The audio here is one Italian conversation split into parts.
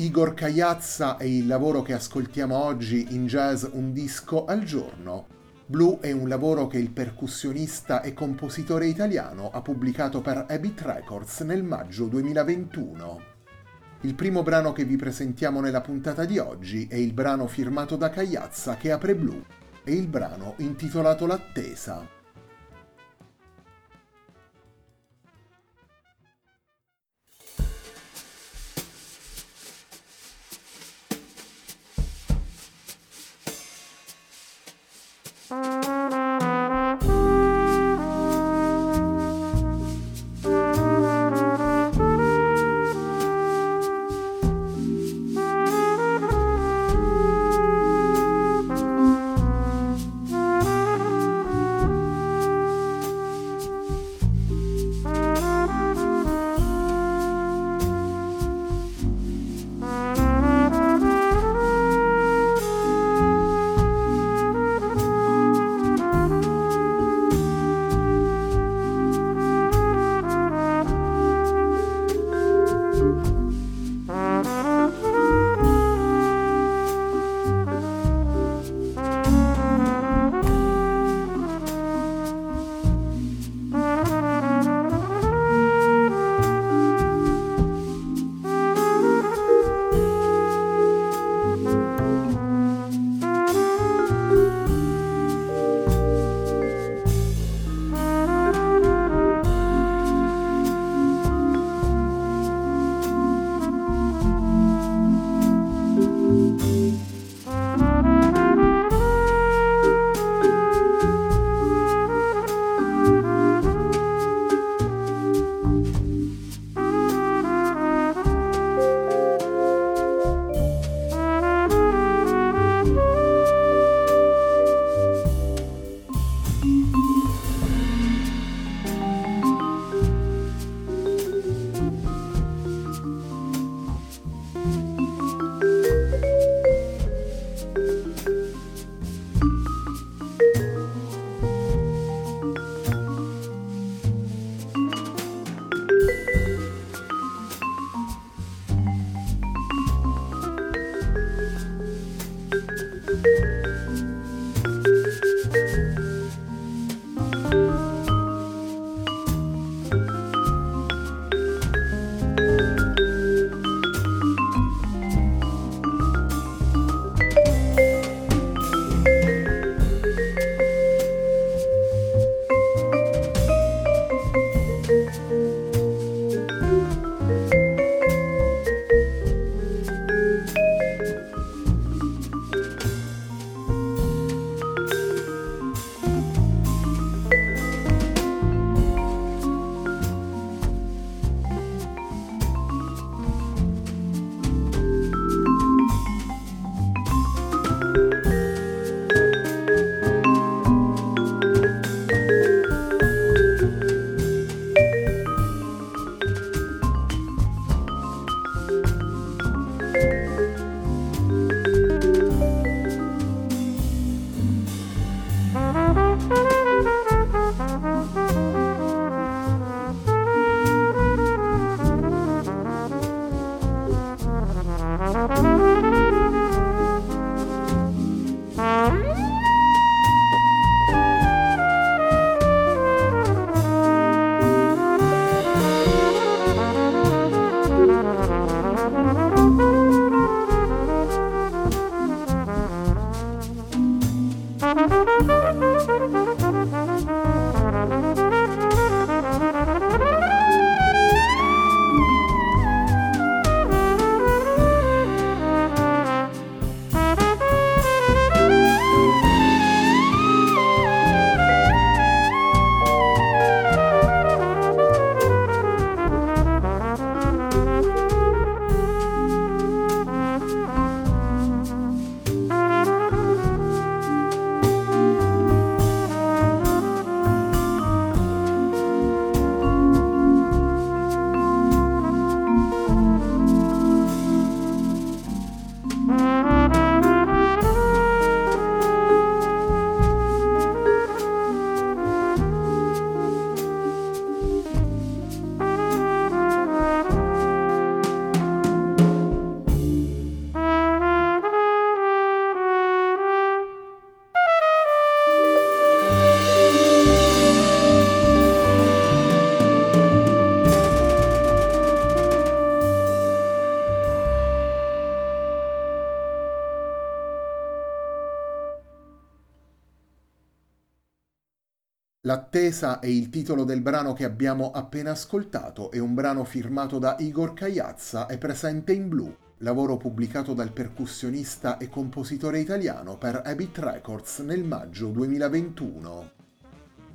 Igor Cagliazza è il lavoro che ascoltiamo oggi in jazz un disco al giorno. Blue è un lavoro che il percussionista e compositore italiano ha pubblicato per Habit Records nel maggio 2021. Il primo brano che vi presentiamo nella puntata di oggi è il brano firmato da Cagliazza che apre Blue, è il brano intitolato L'attesa. L'attesa è il titolo del brano che abbiamo appena ascoltato, è un brano firmato da Igor Cagliazza e presente in blu, lavoro pubblicato dal percussionista e compositore italiano per Habit Records nel maggio 2021.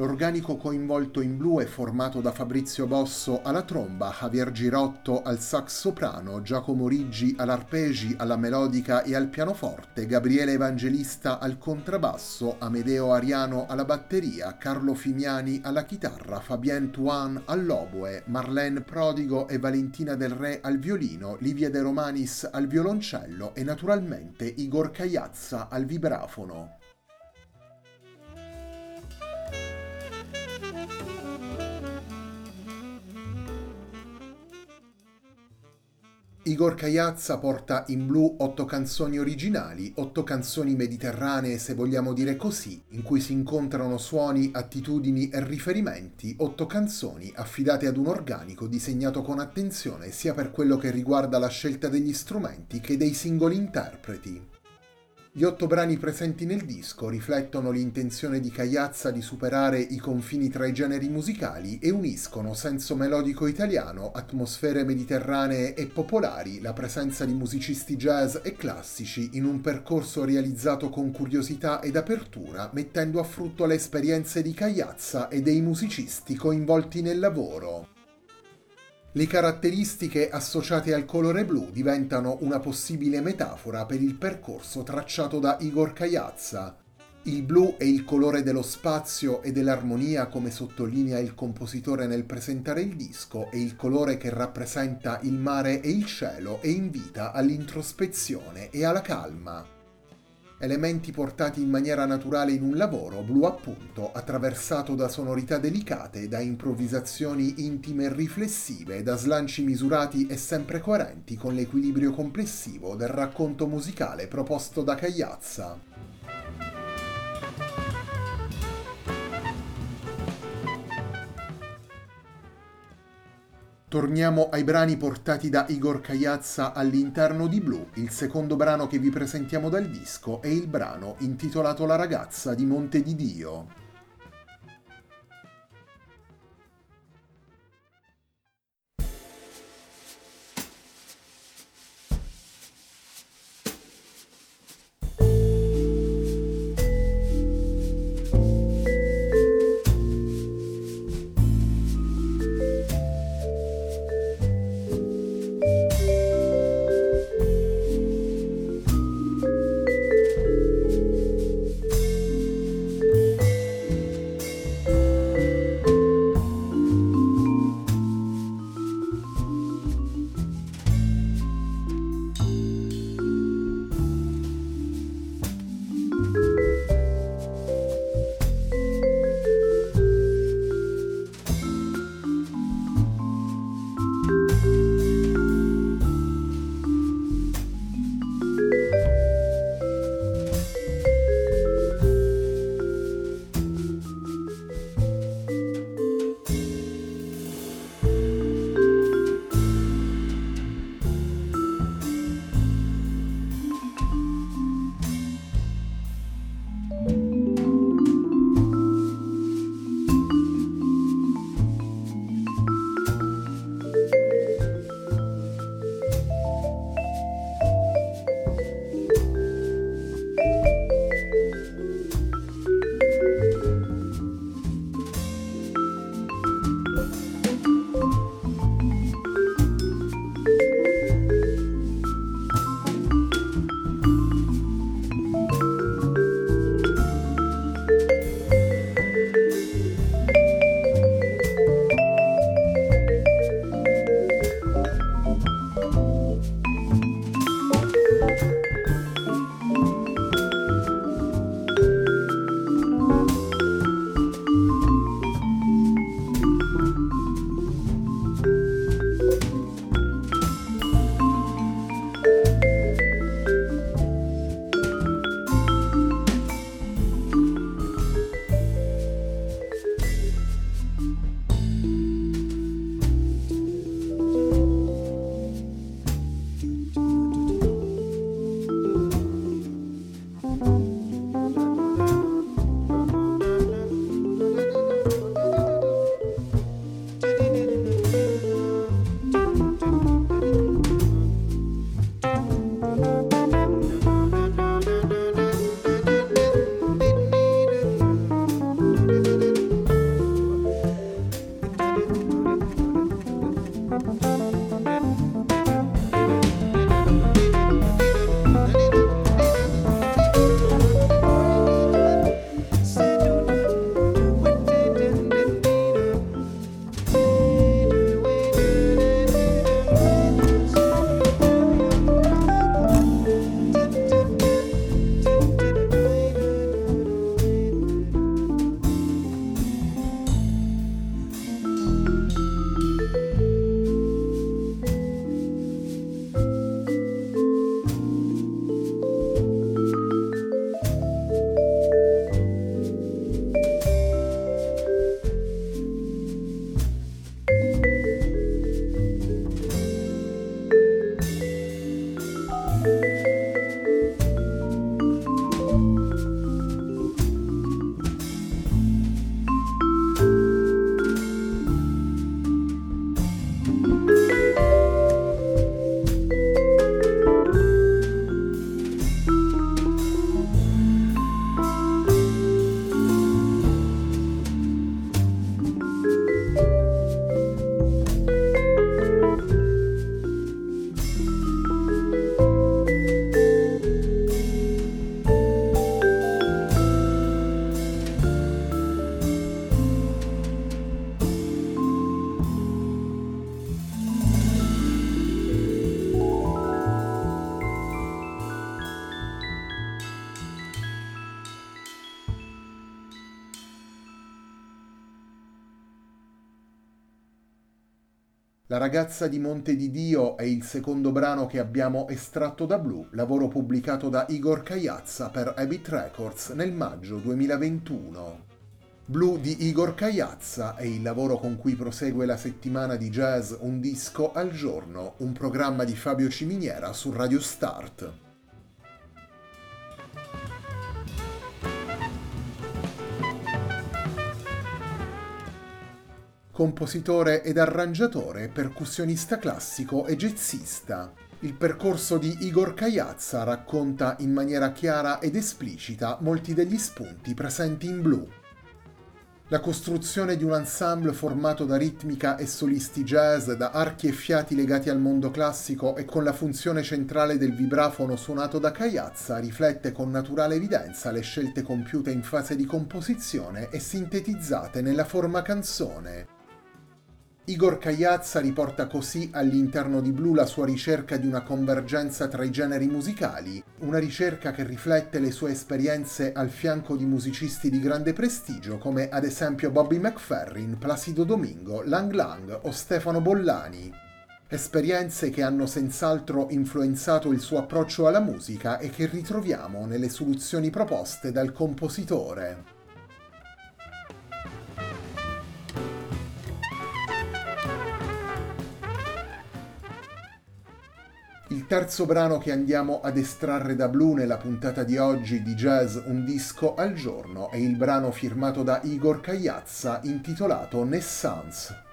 L'organico coinvolto in blu è formato da Fabrizio Bosso alla tromba, Javier Girotto al sax soprano, Giacomo Riggi all'arpeggi, alla melodica e al pianoforte, Gabriele Evangelista al contrabbasso, Amedeo Ariano alla batteria, Carlo Fimiani alla chitarra, Fabien Tuan all'oboe, Marlene Prodigo e Valentina Del Re al violino, Livia De Romanis al violoncello e naturalmente Igor Cagliazza al vibrafono. Igor Cagliazza porta in blu otto canzoni originali, otto canzoni mediterranee se vogliamo dire così, in cui si incontrano suoni, attitudini e riferimenti, otto canzoni affidate ad un organico disegnato con attenzione sia per quello che riguarda la scelta degli strumenti che dei singoli interpreti. Gli otto brani presenti nel disco riflettono l'intenzione di Cagliazza di superare i confini tra i generi musicali e uniscono senso melodico italiano, atmosfere mediterranee e popolari, la presenza di musicisti jazz e classici in un percorso realizzato con curiosità ed apertura, mettendo a frutto le esperienze di Cagliazza e dei musicisti coinvolti nel lavoro. Le caratteristiche associate al colore blu diventano una possibile metafora per il percorso tracciato da Igor Cagliazza. Il blu è il colore dello spazio e dell'armonia come sottolinea il compositore nel presentare il disco, è il colore che rappresenta il mare e il cielo e invita all'introspezione e alla calma elementi portati in maniera naturale in un lavoro, blu appunto, attraversato da sonorità delicate, da improvvisazioni intime e riflessive, da slanci misurati e sempre coerenti con l'equilibrio complessivo del racconto musicale proposto da Cagliazza. Torniamo ai brani portati da Igor Cagliazza all'interno di Blue. Il secondo brano che vi presentiamo dal disco è il brano intitolato La ragazza di Monte di Dio. La ragazza di Monte di Dio è il secondo brano che abbiamo estratto da Blue, lavoro pubblicato da Igor Cagliazza per Habit Records nel maggio 2021. Blue di Igor Cagliazza è il lavoro con cui prosegue la settimana di jazz Un disco al giorno, un programma di Fabio Ciminiera su Radio Start. Compositore ed arrangiatore, percussionista classico e jazzista. Il percorso di Igor Cagliazza racconta in maniera chiara ed esplicita molti degli spunti presenti in blu. La costruzione di un ensemble formato da ritmica e solisti jazz, da archi e fiati legati al mondo classico e con la funzione centrale del vibrafono suonato da Cagliazza riflette con naturale evidenza le scelte compiute in fase di composizione e sintetizzate nella forma canzone, Igor Cagliazza riporta così all'interno di Blue la sua ricerca di una convergenza tra i generi musicali, una ricerca che riflette le sue esperienze al fianco di musicisti di grande prestigio come ad esempio Bobby McFerrin, Placido Domingo, Lang Lang o Stefano Bollani. Esperienze che hanno senz'altro influenzato il suo approccio alla musica e che ritroviamo nelle soluzioni proposte dal compositore. Il terzo brano che andiamo ad estrarre da Blue nella puntata di oggi di Jazz Un disco al giorno è il brano firmato da Igor Cagliazza intitolato Nessance.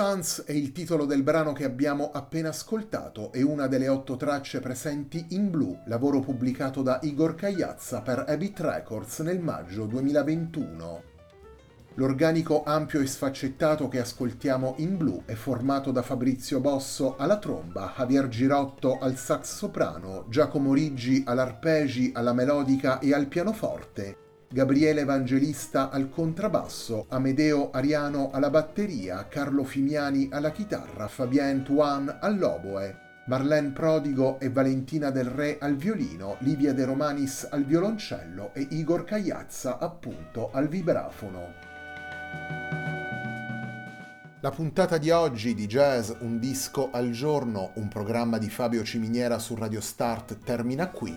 Nessance è il titolo del brano che abbiamo appena ascoltato e una delle otto tracce presenti in blu, lavoro pubblicato da Igor Cagliazza per Habit Records nel maggio 2021. L'organico ampio e sfaccettato che ascoltiamo in blu è formato da Fabrizio Bosso alla tromba, Javier Girotto al sax soprano, Giacomo Riggi all'arpegi, alla melodica e al pianoforte, Gabriele Evangelista al contrabbasso, Amedeo Ariano alla batteria, Carlo Fimiani alla chitarra, Fabien Tuan all'oboe, Marlene Prodigo e Valentina del Re al violino, Livia De Romanis al violoncello e Igor Cagliazza appunto al vibrafono. La puntata di oggi di Jazz Un disco al giorno, un programma di Fabio Ciminiera su Radio Start termina qui.